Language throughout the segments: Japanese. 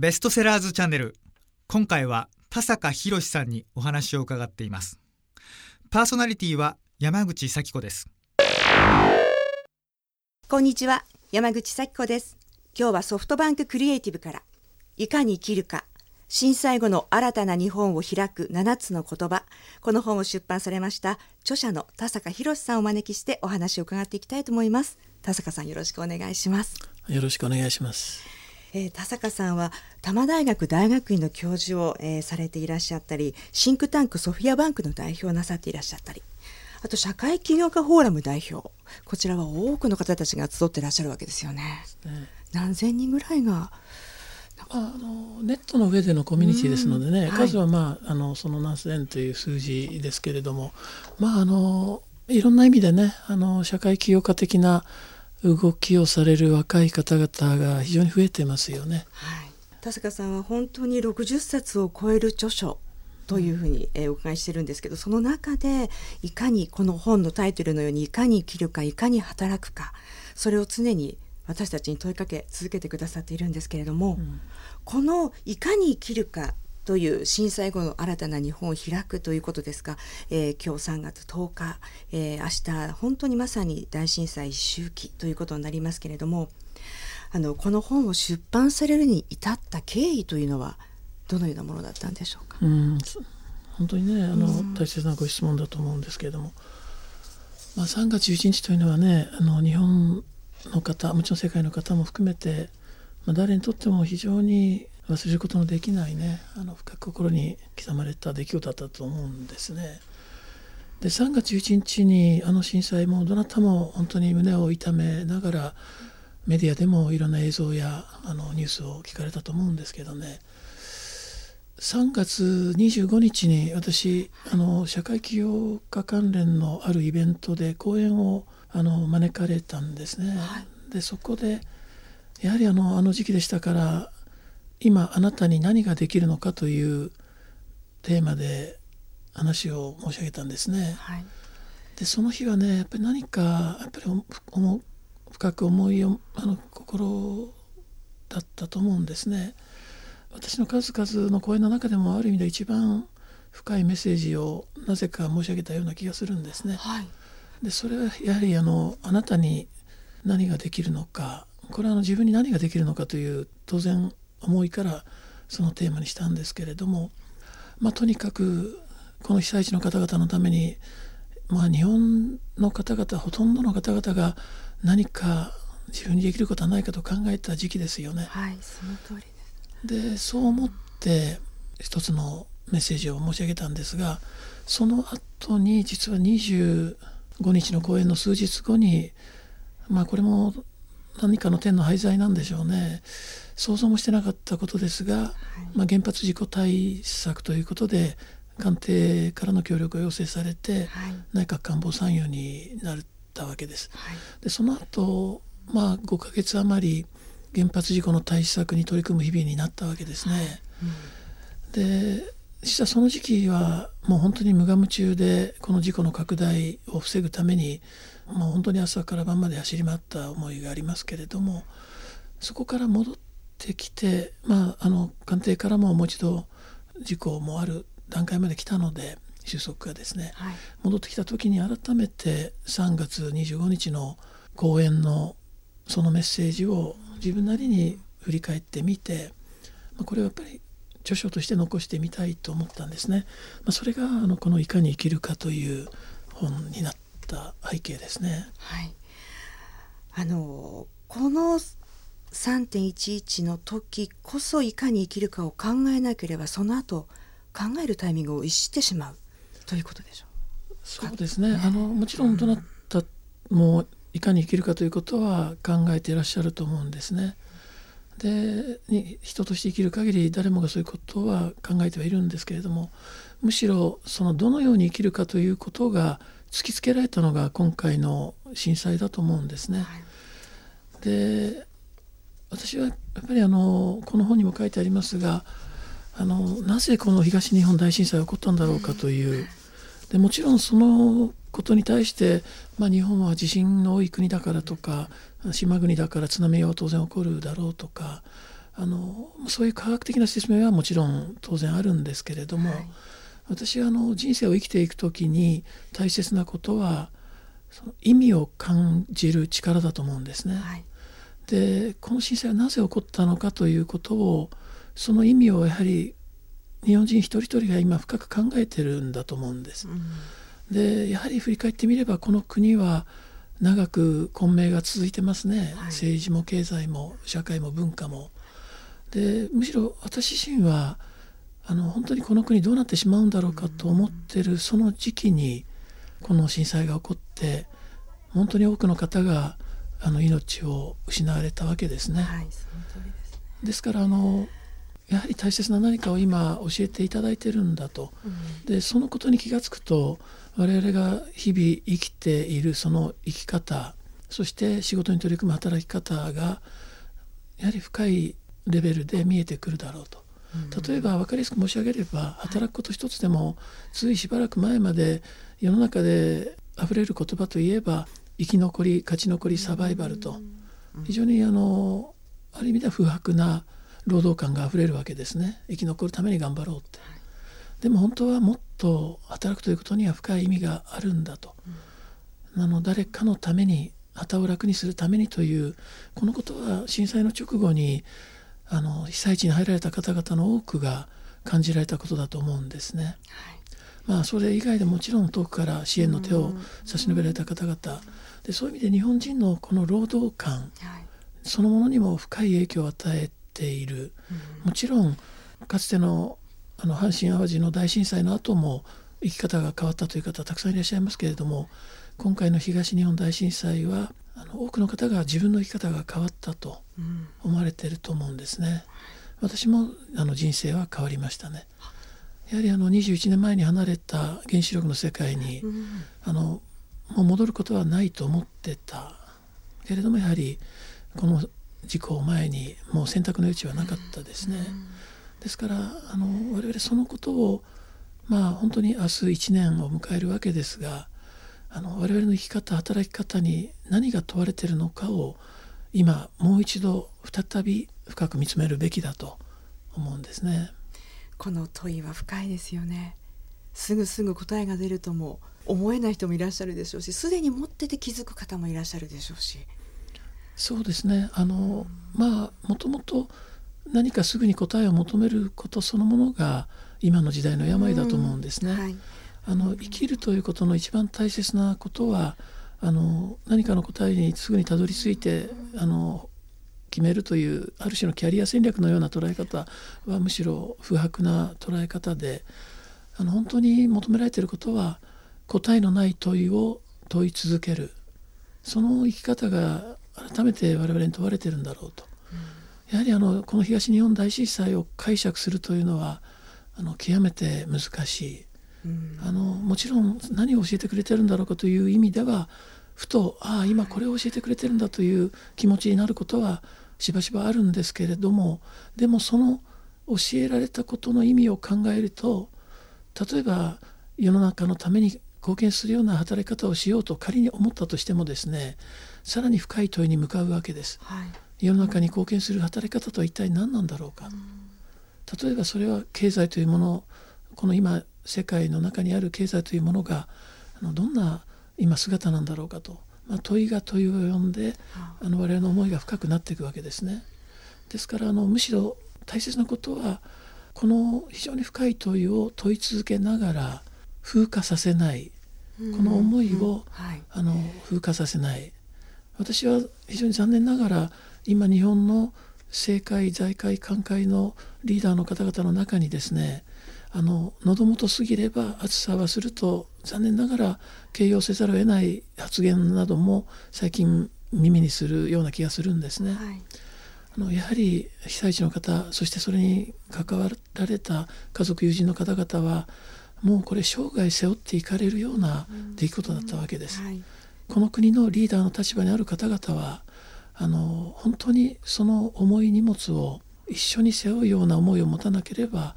ベストセラーズチャンネル。今回は田坂宏さんにお話を伺っています。パーソナリティは山口咲子です。こんにちは。山口咲子です。今日はソフトバンククリエイティブからいかに生きるか震災後の新たな日本を開く7つの言葉この本を出版されました著者の田坂宏さんをお招きしてお話を伺っていきたいと思います。田坂さんよろしくお願いします。よろしくお願いしますえー、田坂さんは多摩大学大学院の教授を、えー、されていらっしゃったりシンクタンクソフィアバンクの代表をなさっていらっしゃったりあと社会起業家フォーラム代表こちらは多くの方たちが集っていらっしゃるわけですよね。ね何千人ぐらいがあのネットの上でのコミュニティですのでね、数は、まあ、あのその何千という数字ですけれども、まあ、あのいろんな意味でねあの社会起業家的な動きをされる若い方々が非常に増えてますよね。はい、田坂さんは本当に60冊を超える著書というふうに、えお伺いしてるんですけどその中でいかにこの本のタイトルのようにいかに生きるかいかに働くかそれを常に私たちに問いかけ続けてくださっているんですけれども、うん、このいかに生きるかという震災後の新たな日本を開くということですが、えー、今日3月10日、えー、明日本当にまさに大震災周期ということになりますけれどもあのこの本を出版されるに至った経緯というのはどのようなものだったんでしょうか？うん本当にねあの、大切なご質問だと思うんですけれども、まあ、3月11日というのはねあの日本の方もちろん世界の方も含めて、まあ、誰にとっても非常に忘れることのできないねあの深く心に刻まれた出来事だったと思うんですね。で3月11日にあの震災もどなたも本当に胸を痛めながらメディアでもいろんな映像やあのニュースを聞かれたと思うんですけどね3月25日に私あの社会起業家関連のあるイベントで講演をあの招かれたんですね。はい、でそこでやはりあのあの時期でしたから今あなたに何ができるのかというテーマで話を申し上げたんですね。はい、でその日はねやっぱり何かやっぱり深く思いをあの心だったと思うんですね。私の数々の講演の中でもある意味で一番深いメッセージをなぜか申し上げたような気がするんですね。はい、でそれはやはりあのあなたに何ができるのかこれはあの自分に何ができるのかという当然思いからそのテーマにしたんですけれども、まあ、とにかくこの被災地の方々のために、まあ、日本の方々ほとんどの方々が何か自分にできることはないかと考えた時期ですよね。はい、その通りですでそう思って一つのメッセージを申し上げたんですがその後に実は25日の公演の数日後にまあこれも何かの天の廃材なんでしょうね想像もしてなかったことですが、はい、まあ、原発事故対策ということで官邸からの協力を要請されて、はい、内閣官房参与になったわけです。はい、でその後、まあ5ヶ月余り原発事故の対策に取り組む日々になったわけですね。うん、で実はその時期はもう本当に無我夢中でこの事故の拡大を防ぐためにもう本当に朝から晩まで走り回った思いがありますけれどもそこから戻ってきて、まあ、あの官邸からももう一度事故もある段階まで来たので収束がですね、はい、戻ってきた時に改めて3月25日の講演のそのメッセージを自分なりに振り返ってみて、まあ、これはやっぱり著書として残してみたいと思ったんですね。まあ、それがあのこの「いかに生きるか」という本になった背景ですね。はい、あのこの3.11の時こそいかに生きるかを考えなければその後考えるタイミングを逸してしまうということでしょうそうですね、ね、あのもちろんどなたもいかに生きるかということは考えていらっしゃると思うんですね。で人として生きる限り誰もがそういうことは考えてはいるんですけれどもむしろそのどのように生きるかということが突きつけられたのが今回の震災だと思うんですね。はい、で私はやっぱりあのこの本にも書いてありますがあのなぜこの東日本大震災が起こったんだろうかという。でもちろんそのことに対して、まあ、日本は地震の多い国だからとか島国だから津波は当然起こるだろうとかあのそういう科学的な説明はもちろん当然あるんですけれども、はい、私はあの人生を生きていく時に大切なことはその意味を感じる力だと思うんですね。はい、でこの震災はなぜ起こったのかということをその意味をやはり日本人一人一人が今深く考えてるんだと思うんです。うん、でやはり振り返ってみればこの国は長く混迷が続いてますね、はい、政治も経済も社会も文化も。でむしろ私自身はあの本当にこの国どうなってしまうんだろうかと思ってるその時期にこの震災が起こって本当に多くの方があの命を失われたわけですね。はい、ですですからあのやはり大切な何かを今教えていただいてるんだと、うん、でそのことに気が付くと我々が日々生きているその生き方そして仕事に取り組む働き方がやはり深いレベルで見えてくるだろうと。例えば分かりやすく申し上げれば働くこと一つでもついしばらく前まで世の中で溢れる言葉といえば生き残り勝ち残りサバイバルと非常にあのある意味では不白な労働感があふれるわけですね生き残るために頑張ろうって。でも本当はもっと働くということには深い意味があるんだと。あの誰かのために旗を楽にするためにというこのことは震災の直後にあの被災地に入られた方々の多くが感じられたことだと思うんですね。はい、まあ、それ以外でもちろん遠くから支援の手を差し伸べられた方々でそういう意味で日本人のこの労働観、はい、そのものにも深い影響を与えている、もちろんかつてのあの阪神・淡路の大震災の後も生き方が変わったという方たくさんいらっしゃいますけれども今回の東日本大震災はあの多くの方が自分の生き方が変わったと思われていると思うんですね。私もあの人生は変わりましたね。やはりあの21年前に離れた原子力の世界に、うん、あのもう戻ることはないと思ってたけれどもやはりこの事故を前にもう選択の余地はなかったですね。うん、ですからあの我々そのことをまあ本当に明日1年を迎えるわけですがあの我々の生き方働き方に何が問われているのかを今もう一度再び深く見つめるべきだと思うんですね。この問いは深いですよね。すぐすぐ答えが出るとも思えない人もいらっしゃるでしょうしすでに持ってて気づく方もいらっしゃるでしょうし。そうですね。あの、まあもともと何かすぐに答えを求めることそのものが今の時代の病だと思うんですね。はい、あの生きるということの一番大切なことはあの何かの答えにすぐにたどり着いてあの決めるというある種のキャリア戦略のような捉え方はむしろ不白な捉え方であの本当に求められていることは答えのない問いを問い続ける。その生き方が改めて我々に問われているんだろうと、うん、やはりあのこの東日本大震災を解釈するというのはあの極めて難しい。あのもちろん何を教えてくれてるんだろうかという意味ではふとああ今これを教えてくれてるんだという気持ちになることはしばしばあるんですけれどもでもその教えられたことの意味を考えると例えば世の中のために貢献するような働き方をしようと仮に思ったとしてもですねさらに深い問いに向かうわけです。はい、世の中に貢献する働き方とは一体何なんだろうか。例えばそれは経済というものこの今世界の中にある経済というものがあのどんな今姿なんだろうかと、まあ、問いが問いを呼んであの我々の思いが深くなっていくわけですね。ですからあのむしろ大切なことはこの非常に深い問いを問い続けながら風化させないこの思いを、あの風化させない。私は非常に残念ながら今日本の政界財界官界のリーダーの方々の中にですねあの喉元過ぎれば暑さはすると残念ながら形容せざるを得ない発言なども最近耳にするような気がするんですね。はい、あのやはり被災地の方そしてそれに関わられた家族友人の方々はもうこれ生涯背負っていかれるような出来事だったわけです。この国のリーダーの立場にある方々はあの本当にその重い荷物を一緒に背負うような思いを持たなければ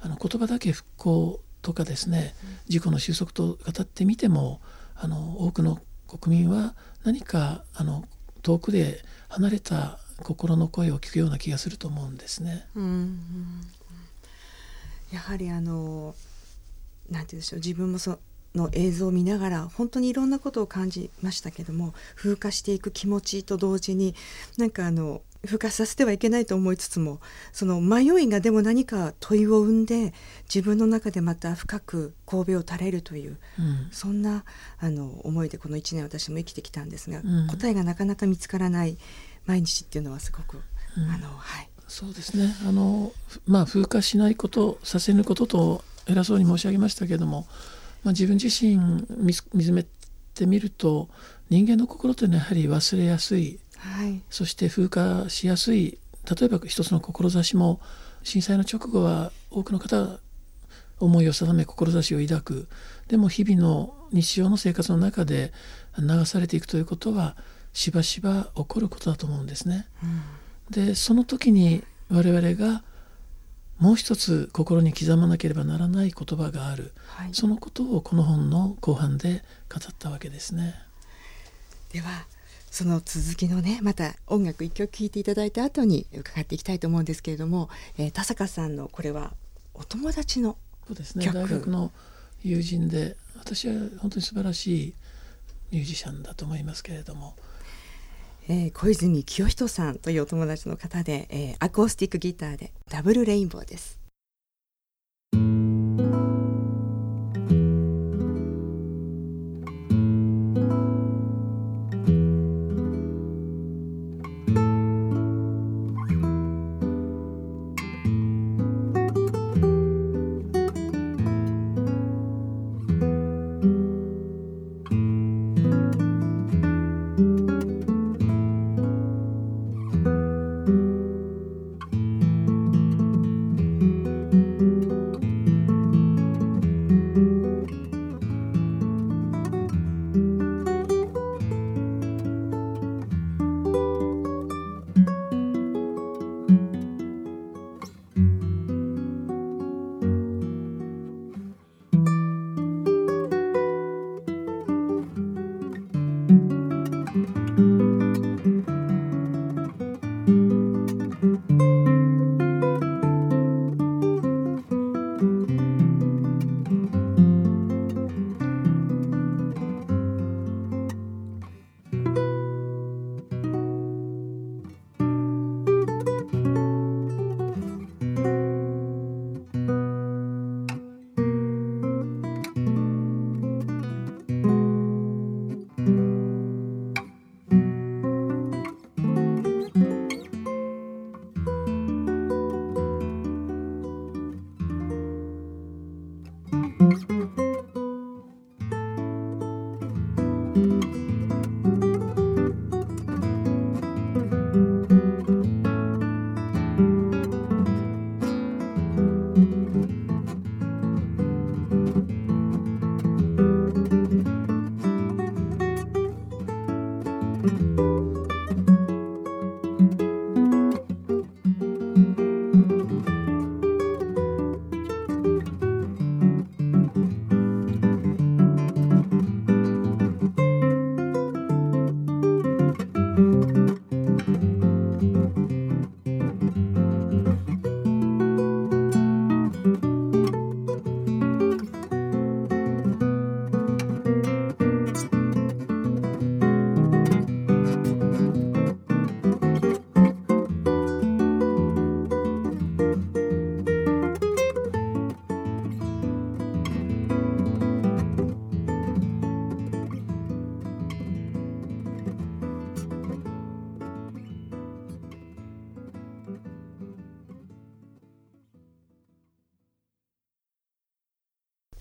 あの言葉だけ復興とかですね事故の収束と語ってみてもあの多くの国民は何かあの遠くで離れた心の声を聞くような気がすると思うんですね。うんうんやはりあのなんて言うんでしょう自分もその映像を見ながら本当にいろんなことを感じましたけども風化していく気持ちと同時になんかあの風化させてはいけないと思いつつもその迷いがでも何か問いを生んで自分の中でまた深く神戸を垂れるという、うん。そんなあの思いでこの1年私も生きてきたんですが、うん。答えがなかなか見つからない毎日っていうのはすごく、うん。あのはい。そうですね。あのふまあ風化しないことさせぬことと偉そうに申し上げましたけれども、まあ、自分自身見つ見つめてみると人間の心というのはやはり忘れやすい。はい。そして風化しやすい。例えば一つの志も震災の直後は多くの方が思いを定め志を抱く。でも日々の日常の生活の中で流されていくということはしばしば起こることだと思うんですね。でその時に我々がもう一つ心に刻まなければならない言葉がある。はい、そのことをこの本の後半で語ったわけですね。ではその続きのねまた音楽一曲聴いていただいた後に伺っていきたいと思うんですけれども、えー田坂さんのこれはお友達のそうですね。曲。大学の友人で私は本当に素晴らしいミュージシャンだと思いますけれどもえー小泉清人さんというお友達の方で、えーアコースティックギターでダブルレインボーです。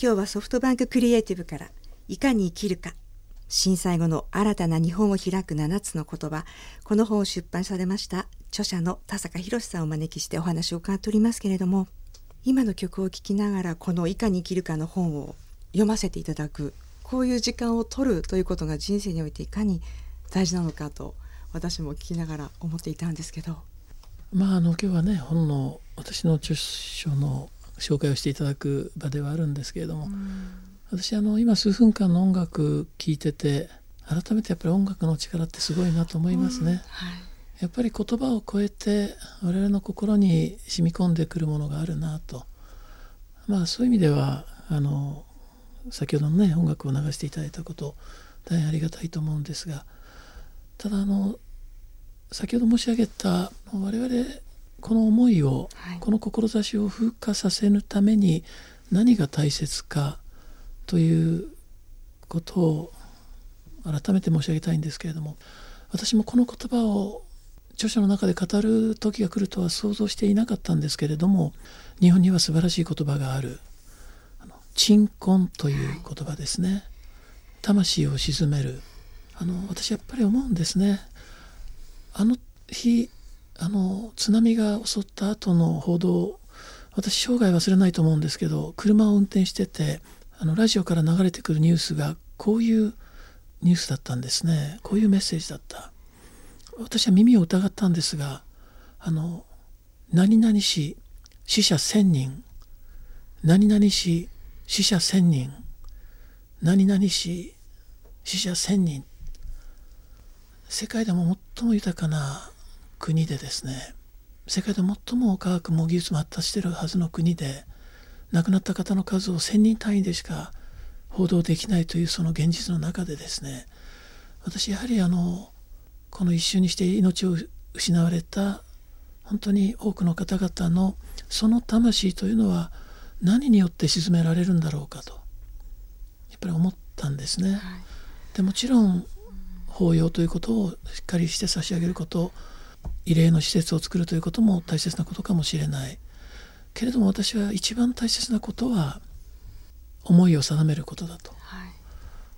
今日はソフトバンククリエイティブからいかに生きるか震災後の新たな日本を開く7つの言葉。この本を出版されました著者の田坂宏さんをお招きしてお話を伺っておりますけれども今の曲を聴きながらこの「いかに生きるか」の本を読ませていただくこういう時間を取るということが人生においていかに大事なのかと私も聞きながら思っていたんですけど。まああの今日はね本の私の著書の紹介をしていただく場ではあるんですけれども、私あの今数分間の音楽聴いてて改めてやっぱり音楽の力ってすごいなと思いますね。はい。やっぱり言葉を超えて我々の心に染み込んでくるものがあるなと。まあそういう意味ではあの先ほどのね音楽を流していただいたこと大変ありがたいと思うんですがただあの先ほど申し上げた我々この思いを、はい、この志を風化させぬために何が大切かということを改めて申し上げたいんですけれども私もこの言葉を著書の中で語る時が来るとは想像していなかったんですけれども日本には素晴らしい言葉がある「鎮魂」という言葉ですね。魂を鎮める。あの私やっぱり思うんですね。あの日あの津波が襲った後の報道私生涯忘れないと思うんですけど車を運転しててあのラジオから流れてくるニュースがこういうニュースだったんですね。こういうメッセージだった。私は耳を疑ったんですがあの何々市死者1,000人。何々市死者1,000人。何々市死者1,000人。世界でも最も豊かな国でですね世界で最も科学も技術も発達しているはずの国で亡くなった方の数を1,000人単位でしか報道できないというその現実の中でですね私やはりあのこの一瞬にして命を失われた本当に多くの方々のその魂というのは何によって鎮められるんだろうかとやっぱり思ったんですね。はい、でもちろん法要ということをしっかりして差し上げること慰霊の施設を作るということも大切なことかもしれない。けれども私は一番大切なことは思いを定めることだと、はい、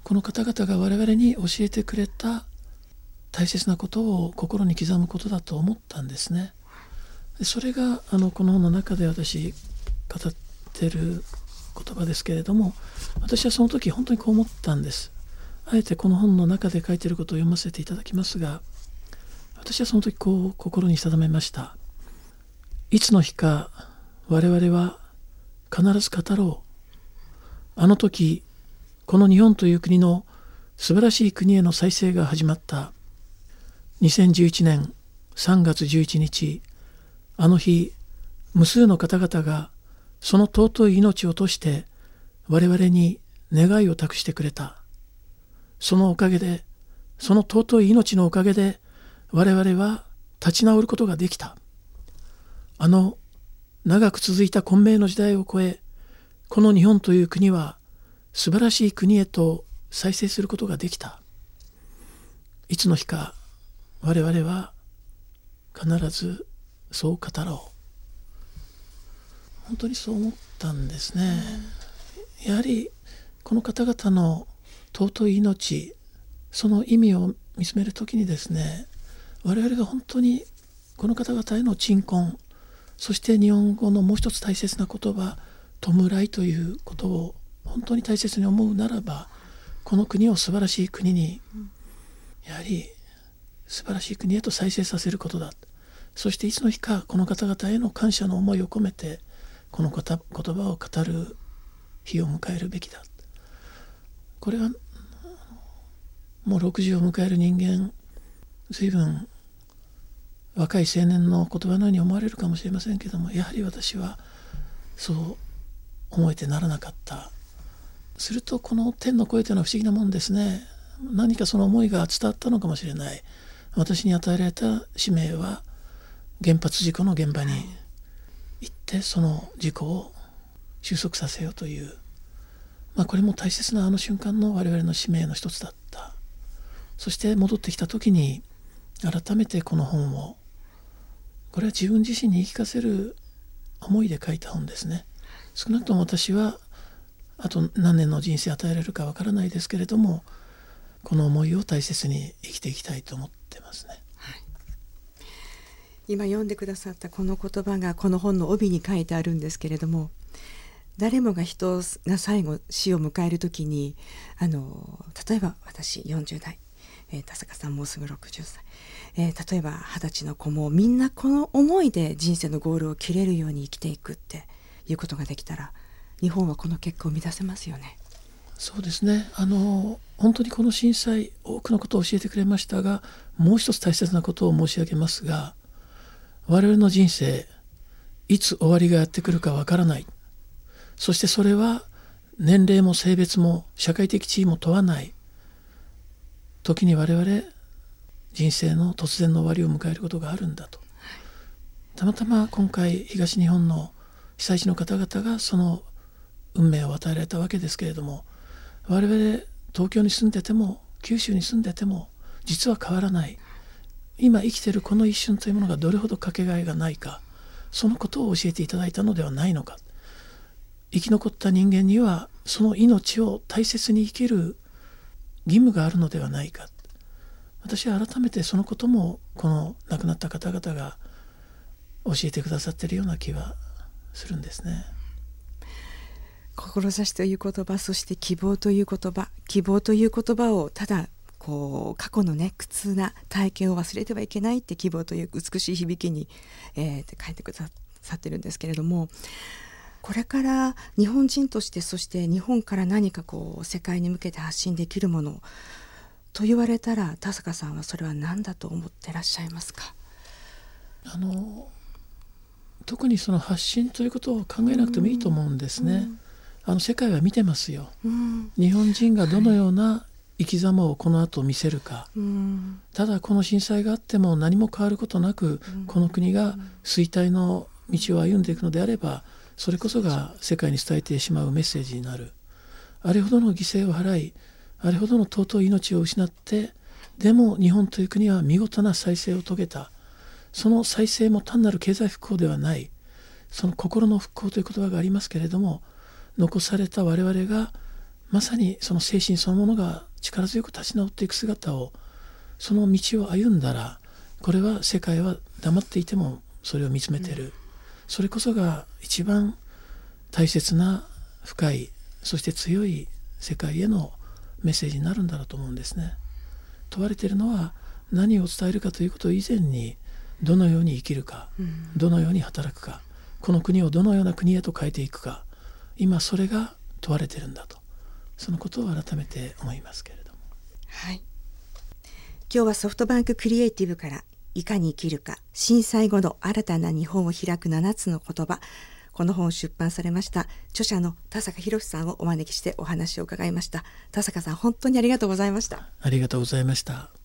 この方々が我々に教えてくれた大切なことを心に刻むことだと思ったんですね。それがあのこの本の中で私語ってる言葉ですけれども私はその時本当にこう思ったんです。あえてこの本の中で書いてることを読ませていただきますが私はその時こう心に定めました。いつの日か我々は必ず語ろう。あの時この日本という国の素晴らしい国への再生が始まった。2011年3月11日あの日無数の方々がその尊い命を落として我々に願いを託してくれた。そのおかげでその尊い命のおかげで我々は立ち直ることができた。あの長く続いた混迷の時代を超え、この日本という国は素晴らしい国へと再生することができた。いつの日か我々は必ずそう語ろう。本当にそう思ったんですね。やはりこの方々の尊い命その意味を見つめる時にですね我々が本当にこの方々への鎮魂そして日本語のもう一つ大切な言葉弔いということを本当に大切に思うならばこの国を素晴らしい国にやはり素晴らしい国へと再生させることだ。そしていつの日かこの方々への感謝の思いを込めてこの言葉を語る日を迎えるべきだ。これはもう60を迎える人間随分若い青年の言葉のように思われるかもしれませんけどもやはり私はそう思えてならなかった。するとこの天の声というのは不思議なもんですね。何かその思いが伝わったのかもしれない。私に与えられた使命は原発事故の現場に行ってその事故を収束させようという、まあ、これも大切なあの瞬間の我々の使命の一つだった。そして戻ってきた時に改めてこの本をこれは自分自身に言い聞かせる思いで書いた本ですね。少なくとも私はあと何年の人生与えられるかわからないですけれどもこの思いを大切に生きていきたいと思ってますね、はい、今読んでくださったこの言葉がこの本の帯に書いてあるんですけれども誰もが人が最後死を迎える時にあの例えば私40代、えー、田坂さんもうすぐ60歳。えー、例えば二十歳の子もみんなこの思いで人生のゴールを切れるように生きていくっていうことができたら日本はこの結果を生み出せますよね。そうですね。あの本当にこの震災多くのことを教えてくれましたがもう一つ大切なことを申し上げますが我々の人生いつ終わりがやってくるかわからない。そしてそれは年齢も性別も社会的地位も問わない。時に我々人生の突然の終わりを迎えることがあるんだと。たまたま今回東日本の被災地の方々がその運命を与えられたわけですけれども我々東京に住んでても九州に住んでても実は変わらない。今生きてるこの一瞬というものがどれほどかけがえがないかそのことを教えていただいたのではないのか。生き残った人間にはその命を大切に生きる義務があるのではないか。私は改めてそのこともこの亡くなった方々が教えてくださっているような気はするんですね。志という言葉そして希望という言葉希望という言葉をただこう過去のね苦痛な体験を忘れてはいけないって希望という美しい響きに、えー、書いてくださってるんですけれどもこれから日本人としてそして日本から何かこう世界に向けて発信できるものと言われたら田坂さんはそれは何だと思ってらっしゃいますか？あの特にその発信ということを考えなくてもいいと思うんですね。あの世界は見てますよ。日本人がどのような生き様をこの後見せるか、ただこの震災があっても何も変わることなく、この国が衰退の道を歩んでいくのであればそれこそが世界に伝えてしまうメッセージになる。あれほどの犠牲を払いあれほどの尊い命を失ってでも日本という国は見事な再生を遂げた。その再生も単なる経済復興ではない。その心の復興という言葉がありますけれども残された我々がまさにその精神そのものが力強く立ち直っていく姿をその道を歩んだらこれは世界は黙っていてもそれを見つめてる、うん、それこそが一番大切な深いそして強い世界へのメッセージになるんだろうと思うんですね。問われているのは何を伝えるかということ以前にどのように生きるか、どのように働くかこの国をどのような国へと変えていくか今それが問われてるんだとそのことを改めて思いますけれども。はい今日はソフトバンククリエイティブからいかに生きるか震災後の新たな日本を開く7つの言葉この本を出版されました著者の田坂博さんをお招きしてお話を伺いました。田坂さん本当にありがとうございました。ありがとうございました。